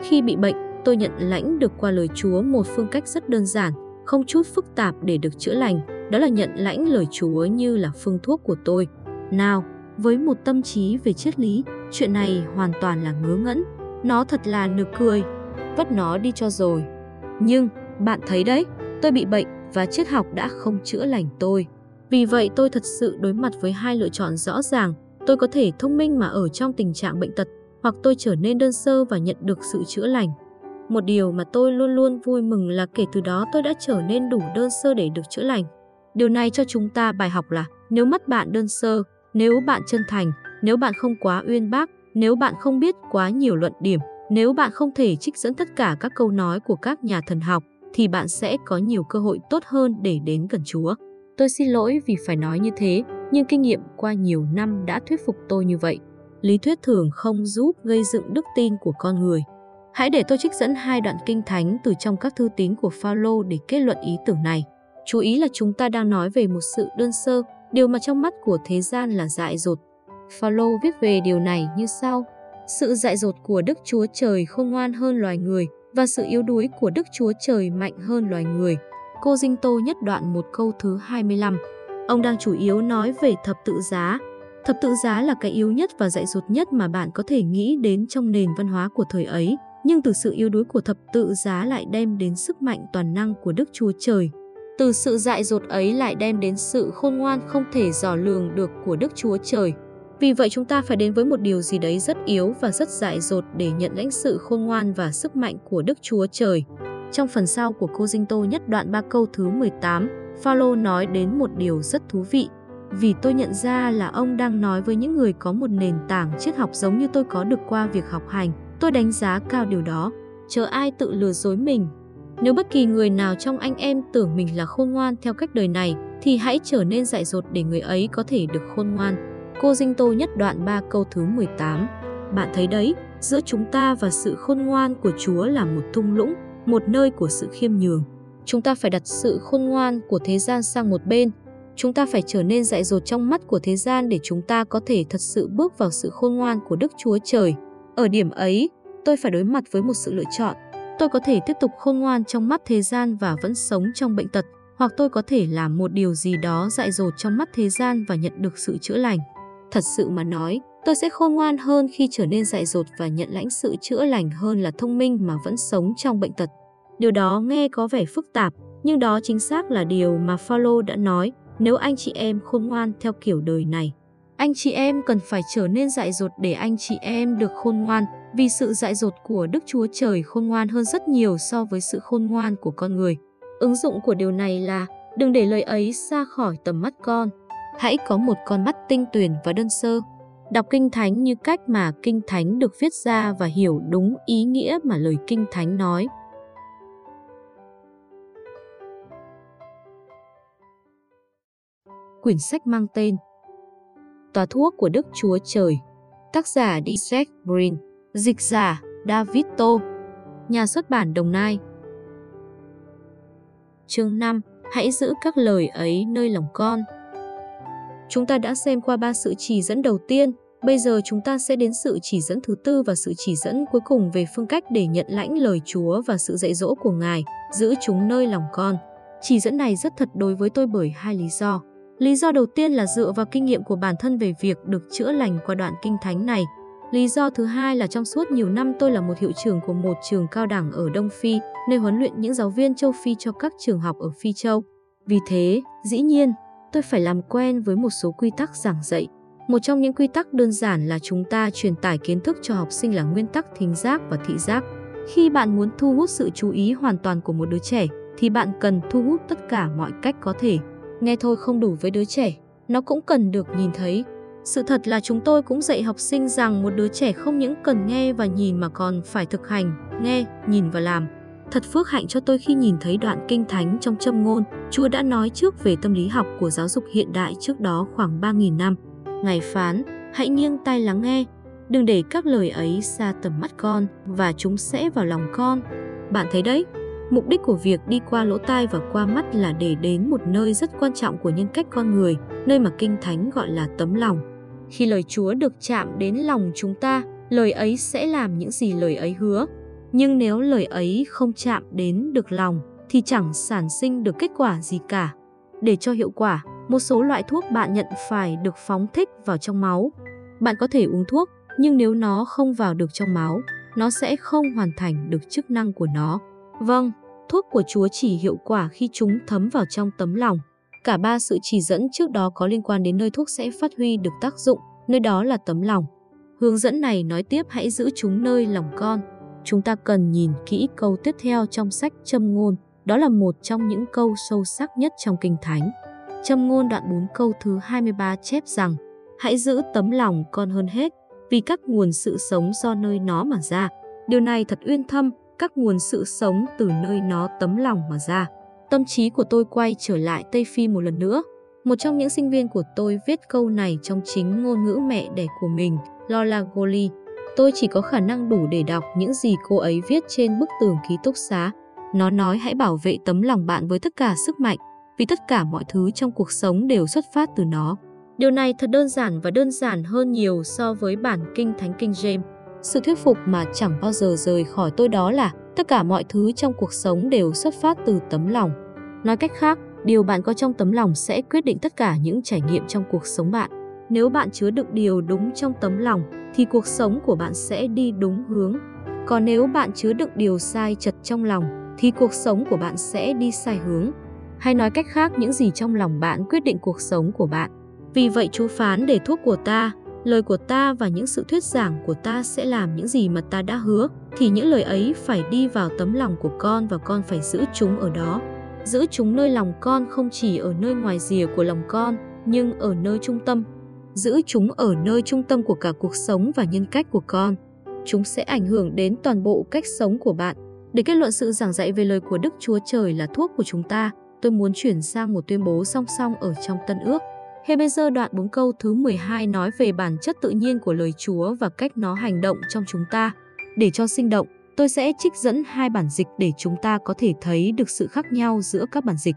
Khi bị bệnh, tôi nhận lãnh được qua lời Chúa một phương cách rất đơn giản, không chút phức tạp để được chữa lành. Đó là nhận lãnh lời Chúa như là phương thuốc của tôi. Nào, với một tâm trí về triết lý, chuyện này hoàn toàn là ngớ ngẩn. Nó thật là nực cười, vất nó đi cho rồi. Nhưng, bạn thấy đấy, tôi bị bệnh và triết học đã không chữa lành tôi. Vì vậy tôi thật sự đối mặt với hai lựa chọn rõ ràng. Tôi có thể thông minh mà ở trong tình trạng bệnh tật, hoặc tôi trở nên đơn sơ và nhận được sự chữa lành. Một điều mà tôi luôn luôn vui mừng là kể từ đó tôi đã trở nên đủ đơn sơ để được chữa lành. Điều này cho chúng ta bài học là nếu mắt bạn đơn sơ, nếu bạn chân thành, nếu bạn không quá uyên bác, nếu bạn không biết quá nhiều luận điểm, nếu bạn không thể trích dẫn tất cả các câu nói của các nhà thần học, thì bạn sẽ có nhiều cơ hội tốt hơn để đến gần Chúa. Tôi xin lỗi vì phải nói như thế, nhưng kinh nghiệm qua nhiều năm đã thuyết phục tôi như vậy. Lý thuyết thường không giúp gây dựng đức tin của con người. Hãy để tôi trích dẫn hai đoạn kinh thánh từ trong các thư tín của Phaolô để kết luận ý tưởng này. Chú ý là chúng ta đang nói về một sự đơn sơ, điều mà trong mắt của thế gian là dại dột. Phaolô viết về điều này như sau: Sự dại dột của Đức Chúa Trời không ngoan hơn loài người và sự yếu đuối của Đức Chúa Trời mạnh hơn loài người. Cô Dinh Tô nhất đoạn một câu thứ 25. Ông đang chủ yếu nói về thập tự giá. Thập tự giá là cái yếu nhất và dạy dột nhất mà bạn có thể nghĩ đến trong nền văn hóa của thời ấy, nhưng từ sự yếu đuối của thập tự giá lại đem đến sức mạnh toàn năng của Đức Chúa Trời. Từ sự dại dột ấy lại đem đến sự khôn ngoan không thể dò lường được của Đức Chúa Trời. Vì vậy chúng ta phải đến với một điều gì đấy rất yếu và rất dại dột để nhận lãnh sự khôn ngoan và sức mạnh của Đức Chúa Trời. Trong phần sau của cô Dinh Tô nhất đoạn 3 câu thứ 18, Phaolô nói đến một điều rất thú vị. Vì tôi nhận ra là ông đang nói với những người có một nền tảng triết học giống như tôi có được qua việc học hành Tôi đánh giá cao điều đó, chờ ai tự lừa dối mình. Nếu bất kỳ người nào trong anh em tưởng mình là khôn ngoan theo cách đời này, thì hãy trở nên dại dột để người ấy có thể được khôn ngoan. Cô Dinh Tô nhất đoạn 3 câu thứ 18. Bạn thấy đấy, giữa chúng ta và sự khôn ngoan của Chúa là một thung lũng, một nơi của sự khiêm nhường. Chúng ta phải đặt sự khôn ngoan của thế gian sang một bên. Chúng ta phải trở nên dại dột trong mắt của thế gian để chúng ta có thể thật sự bước vào sự khôn ngoan của Đức Chúa Trời. Ở điểm ấy, tôi phải đối mặt với một sự lựa chọn. Tôi có thể tiếp tục khôn ngoan trong mắt thế gian và vẫn sống trong bệnh tật, hoặc tôi có thể làm một điều gì đó dại dột trong mắt thế gian và nhận được sự chữa lành. Thật sự mà nói, tôi sẽ khôn ngoan hơn khi trở nên dại dột và nhận lãnh sự chữa lành hơn là thông minh mà vẫn sống trong bệnh tật. Điều đó nghe có vẻ phức tạp, nhưng đó chính xác là điều mà Phaolô đã nói, nếu anh chị em khôn ngoan theo kiểu đời này. Anh chị em cần phải trở nên dại dột để anh chị em được khôn ngoan, vì sự dại dột của Đức Chúa Trời khôn ngoan hơn rất nhiều so với sự khôn ngoan của con người. Ứng dụng của điều này là đừng để lời ấy xa khỏi tầm mắt con. Hãy có một con mắt tinh tuyển và đơn sơ. Đọc Kinh Thánh như cách mà Kinh Thánh được viết ra và hiểu đúng ý nghĩa mà lời Kinh Thánh nói. Quyển sách mang tên Tòa thuốc của Đức Chúa Trời, Tác giả Dissect Brin, Dịch giả David Tô Nhà xuất bản Đồng Nai Chương 5 Hãy giữ các lời ấy nơi lòng con Chúng ta đã xem qua ba sự chỉ dẫn đầu tiên, bây giờ chúng ta sẽ đến sự chỉ dẫn thứ tư và sự chỉ dẫn cuối cùng về phương cách để nhận lãnh lời Chúa và sự dạy dỗ của Ngài, giữ chúng nơi lòng con. Chỉ dẫn này rất thật đối với tôi bởi hai lý do. Lý do đầu tiên là dựa vào kinh nghiệm của bản thân về việc được chữa lành qua đoạn kinh thánh này. Lý do thứ hai là trong suốt nhiều năm tôi là một hiệu trưởng của một trường cao đẳng ở Đông Phi, nơi huấn luyện những giáo viên châu Phi cho các trường học ở Phi Châu. Vì thế, dĩ nhiên, tôi phải làm quen với một số quy tắc giảng dạy. Một trong những quy tắc đơn giản là chúng ta truyền tải kiến thức cho học sinh là nguyên tắc thính giác và thị giác. Khi bạn muốn thu hút sự chú ý hoàn toàn của một đứa trẻ, thì bạn cần thu hút tất cả mọi cách có thể. Nghe thôi không đủ với đứa trẻ, nó cũng cần được nhìn thấy. Sự thật là chúng tôi cũng dạy học sinh rằng một đứa trẻ không những cần nghe và nhìn mà còn phải thực hành, nghe, nhìn và làm. Thật phước hạnh cho tôi khi nhìn thấy đoạn kinh thánh trong châm ngôn, Chúa đã nói trước về tâm lý học của giáo dục hiện đại trước đó khoảng 3.000 năm. Ngài phán, hãy nghiêng tai lắng nghe, đừng để các lời ấy xa tầm mắt con và chúng sẽ vào lòng con. Bạn thấy đấy, Mục đích của việc đi qua lỗ tai và qua mắt là để đến một nơi rất quan trọng của nhân cách con người, nơi mà Kinh Thánh gọi là tấm lòng. Khi lời Chúa được chạm đến lòng chúng ta, lời ấy sẽ làm những gì lời ấy hứa. Nhưng nếu lời ấy không chạm đến được lòng, thì chẳng sản sinh được kết quả gì cả. Để cho hiệu quả, một số loại thuốc bạn nhận phải được phóng thích vào trong máu. Bạn có thể uống thuốc, nhưng nếu nó không vào được trong máu, nó sẽ không hoàn thành được chức năng của nó. Vâng, thuốc của Chúa chỉ hiệu quả khi chúng thấm vào trong tấm lòng. Cả ba sự chỉ dẫn trước đó có liên quan đến nơi thuốc sẽ phát huy được tác dụng, nơi đó là tấm lòng. Hướng dẫn này nói tiếp hãy giữ chúng nơi lòng con. Chúng ta cần nhìn kỹ câu tiếp theo trong sách Châm ngôn, đó là một trong những câu sâu sắc nhất trong Kinh Thánh. Châm ngôn đoạn 4 câu thứ 23 chép rằng, hãy giữ tấm lòng con hơn hết, vì các nguồn sự sống do nơi nó mà ra. Điều này thật uyên thâm, các nguồn sự sống từ nơi nó tấm lòng mà ra. Tâm trí của tôi quay trở lại Tây Phi một lần nữa. Một trong những sinh viên của tôi viết câu này trong chính ngôn ngữ mẹ đẻ của mình, Lola Goli. Tôi chỉ có khả năng đủ để đọc những gì cô ấy viết trên bức tường ký túc xá. Nó nói hãy bảo vệ tấm lòng bạn với tất cả sức mạnh, vì tất cả mọi thứ trong cuộc sống đều xuất phát từ nó. Điều này thật đơn giản và đơn giản hơn nhiều so với bản kinh thánh kinh James. Sự thuyết phục mà chẳng bao giờ rời khỏi tôi đó là tất cả mọi thứ trong cuộc sống đều xuất phát từ tấm lòng. Nói cách khác, điều bạn có trong tấm lòng sẽ quyết định tất cả những trải nghiệm trong cuộc sống bạn. Nếu bạn chứa đựng điều đúng trong tấm lòng thì cuộc sống của bạn sẽ đi đúng hướng. Còn nếu bạn chứa đựng điều sai chật trong lòng thì cuộc sống của bạn sẽ đi sai hướng. Hay nói cách khác, những gì trong lòng bạn quyết định cuộc sống của bạn. Vì vậy Chúa phán để thuốc của ta lời của ta và những sự thuyết giảng của ta sẽ làm những gì mà ta đã hứa, thì những lời ấy phải đi vào tấm lòng của con và con phải giữ chúng ở đó. Giữ chúng nơi lòng con không chỉ ở nơi ngoài rìa của lòng con, nhưng ở nơi trung tâm. Giữ chúng ở nơi trung tâm của cả cuộc sống và nhân cách của con. Chúng sẽ ảnh hưởng đến toàn bộ cách sống của bạn. Để kết luận sự giảng dạy về lời của Đức Chúa Trời là thuốc của chúng ta, tôi muốn chuyển sang một tuyên bố song song ở trong Tân ước. Hebrew đoạn 4 câu thứ 12 nói về bản chất tự nhiên của lời Chúa và cách nó hành động trong chúng ta. Để cho sinh động, tôi sẽ trích dẫn hai bản dịch để chúng ta có thể thấy được sự khác nhau giữa các bản dịch.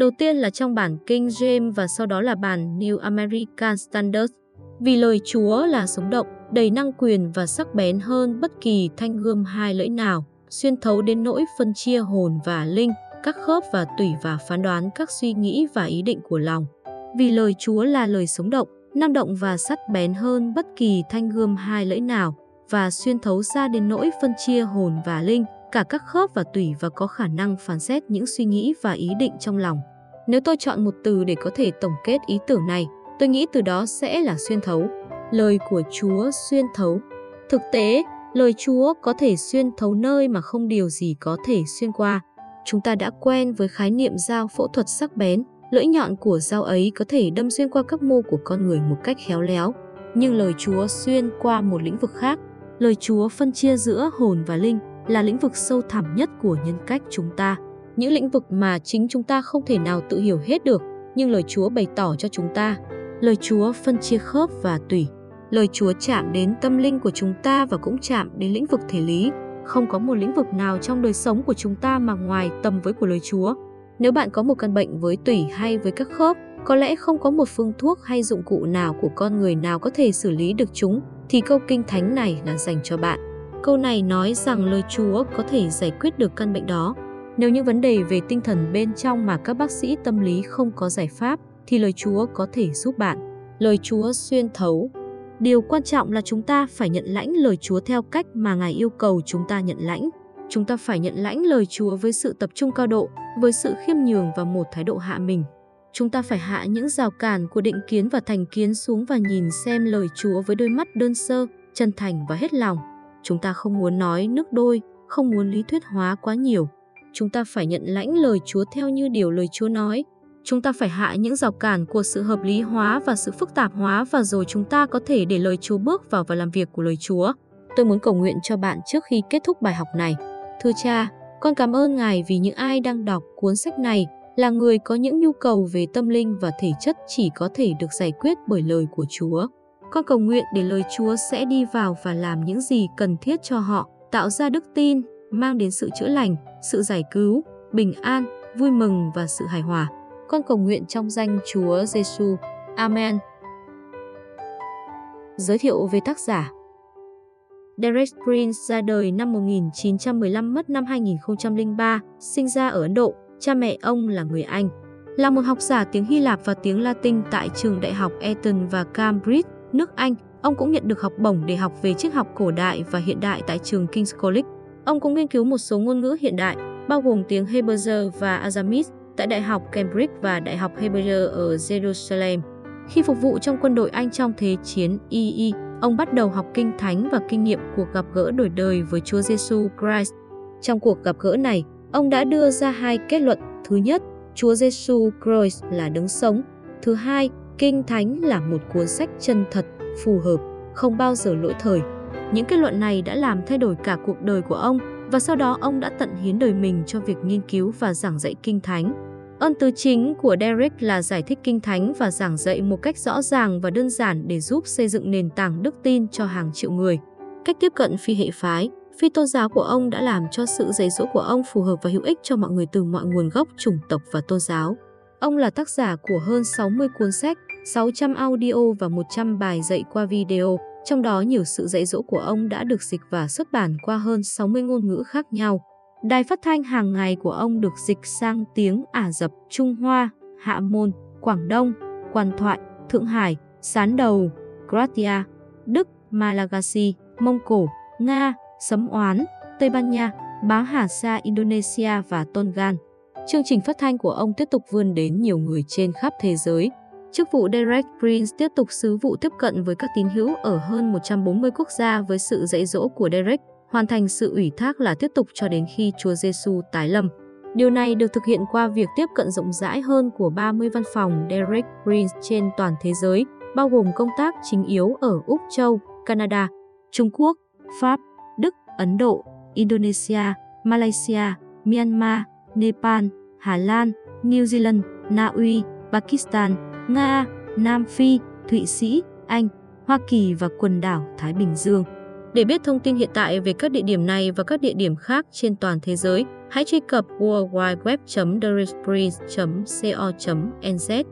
Đầu tiên là trong bản King James và sau đó là bản New American Standard. Vì lời Chúa là sống động, đầy năng quyền và sắc bén hơn bất kỳ thanh gươm hai lưỡi nào, xuyên thấu đến nỗi phân chia hồn và linh, các khớp và tủy và phán đoán các suy nghĩ và ý định của lòng. Vì lời Chúa là lời sống động, năng động và sắt bén hơn bất kỳ thanh gươm hai lưỡi nào và xuyên thấu xa đến nỗi phân chia hồn và linh, cả các khớp và tủy và có khả năng phán xét những suy nghĩ và ý định trong lòng. Nếu tôi chọn một từ để có thể tổng kết ý tưởng này, tôi nghĩ từ đó sẽ là xuyên thấu. Lời của Chúa xuyên thấu. Thực tế, lời Chúa có thể xuyên thấu nơi mà không điều gì có thể xuyên qua. Chúng ta đã quen với khái niệm dao phẫu thuật sắc bén, lưỡi nhọn của dao ấy có thể đâm xuyên qua các mô của con người một cách khéo léo. Nhưng lời Chúa xuyên qua một lĩnh vực khác. Lời Chúa phân chia giữa hồn và linh là lĩnh vực sâu thẳm nhất của nhân cách chúng ta. Những lĩnh vực mà chính chúng ta không thể nào tự hiểu hết được, nhưng lời Chúa bày tỏ cho chúng ta. Lời Chúa phân chia khớp và tủy. Lời Chúa chạm đến tâm linh của chúng ta và cũng chạm đến lĩnh vực thể lý. Không có một lĩnh vực nào trong đời sống của chúng ta mà ngoài tầm với của lời Chúa. Nếu bạn có một căn bệnh với tủy hay với các khớp, có lẽ không có một phương thuốc hay dụng cụ nào của con người nào có thể xử lý được chúng, thì câu kinh thánh này là dành cho bạn. Câu này nói rằng lời Chúa có thể giải quyết được căn bệnh đó. Nếu những vấn đề về tinh thần bên trong mà các bác sĩ tâm lý không có giải pháp, thì lời Chúa có thể giúp bạn. Lời Chúa xuyên thấu. Điều quan trọng là chúng ta phải nhận lãnh lời Chúa theo cách mà Ngài yêu cầu chúng ta nhận lãnh. Chúng ta phải nhận lãnh lời Chúa với sự tập trung cao độ, với sự khiêm nhường và một thái độ hạ mình. Chúng ta phải hạ những rào cản của định kiến và thành kiến xuống và nhìn xem lời Chúa với đôi mắt đơn sơ, chân thành và hết lòng. Chúng ta không muốn nói nước đôi, không muốn lý thuyết hóa quá nhiều. Chúng ta phải nhận lãnh lời Chúa theo như điều lời Chúa nói. Chúng ta phải hạ những rào cản của sự hợp lý hóa và sự phức tạp hóa và rồi chúng ta có thể để lời Chúa bước vào và làm việc của lời Chúa. Tôi muốn cầu nguyện cho bạn trước khi kết thúc bài học này. Thưa cha, con cảm ơn Ngài vì những ai đang đọc cuốn sách này là người có những nhu cầu về tâm linh và thể chất chỉ có thể được giải quyết bởi lời của Chúa. Con cầu nguyện để lời Chúa sẽ đi vào và làm những gì cần thiết cho họ, tạo ra đức tin, mang đến sự chữa lành, sự giải cứu, bình an, vui mừng và sự hài hòa. Con cầu nguyện trong danh Chúa Giêsu. Amen. Giới thiệu về tác giả Derek Prince ra đời năm 1915 mất năm 2003, sinh ra ở Ấn Độ, cha mẹ ông là người Anh. Là một học giả tiếng Hy Lạp và tiếng Latin tại trường đại học Eton và Cambridge, nước Anh, ông cũng nhận được học bổng để học về triết học cổ đại và hiện đại tại trường King's College. Ông cũng nghiên cứu một số ngôn ngữ hiện đại, bao gồm tiếng Hebrew và Aramaic tại Đại học Cambridge và Đại học Hebrew ở Jerusalem. Khi phục vụ trong quân đội Anh trong Thế chiến II, ông bắt đầu học kinh thánh và kinh nghiệm cuộc gặp gỡ đổi đời với Chúa Giêsu Christ. Trong cuộc gặp gỡ này, ông đã đưa ra hai kết luận. Thứ nhất, Chúa Giêsu Christ là đứng sống. Thứ hai, Kinh Thánh là một cuốn sách chân thật, phù hợp, không bao giờ lỗi thời. Những kết luận này đã làm thay đổi cả cuộc đời của ông và sau đó ông đã tận hiến đời mình cho việc nghiên cứu và giảng dạy Kinh Thánh. Ơn tứ chính của Derek là giải thích Kinh Thánh và giảng dạy một cách rõ ràng và đơn giản để giúp xây dựng nền tảng đức tin cho hàng triệu người. Cách tiếp cận phi hệ phái, phi tôn giáo của ông đã làm cho sự dạy dỗ của ông phù hợp và hữu ích cho mọi người từ mọi nguồn gốc, chủng tộc và tôn giáo. Ông là tác giả của hơn 60 cuốn sách, 600 audio và 100 bài dạy qua video, trong đó nhiều sự dạy dỗ của ông đã được dịch và xuất bản qua hơn 60 ngôn ngữ khác nhau. Đài phát thanh hàng ngày của ông được dịch sang tiếng Ả Rập, Trung Hoa, Hạ Môn, Quảng Đông, Quan Thoại, Thượng Hải, Sán Đầu, Croatia, Đức, Malagasy, Mông Cổ, Nga, Sấm Oán, Tây Ban Nha, Bá Hà Sa Indonesia và Tongan. Chương trình phát thanh của ông tiếp tục vươn đến nhiều người trên khắp thế giới. Chức vụ Derek Prince tiếp tục sứ vụ tiếp cận với các tín hữu ở hơn 140 quốc gia với sự dạy dỗ của Derek, hoàn thành sự ủy thác là tiếp tục cho đến khi Chúa Giêsu tái lâm. Điều này được thực hiện qua việc tiếp cận rộng rãi hơn của 30 văn phòng Derek Prince trên toàn thế giới, bao gồm công tác chính yếu ở Úc Châu, Canada, Trung Quốc, Pháp, Đức, Ấn Độ, Indonesia, Malaysia, Myanmar, Nepal, Hà Lan, New Zealand, Na Uy, Pakistan, Nga, Nam Phi, Thụy Sĩ, Anh, Hoa Kỳ và quần đảo Thái Bình Dương. Để biết thông tin hiện tại về các địa điểm này và các địa điểm khác trên toàn thế giới, hãy truy cập worldwideweb.theresprit.co.nz.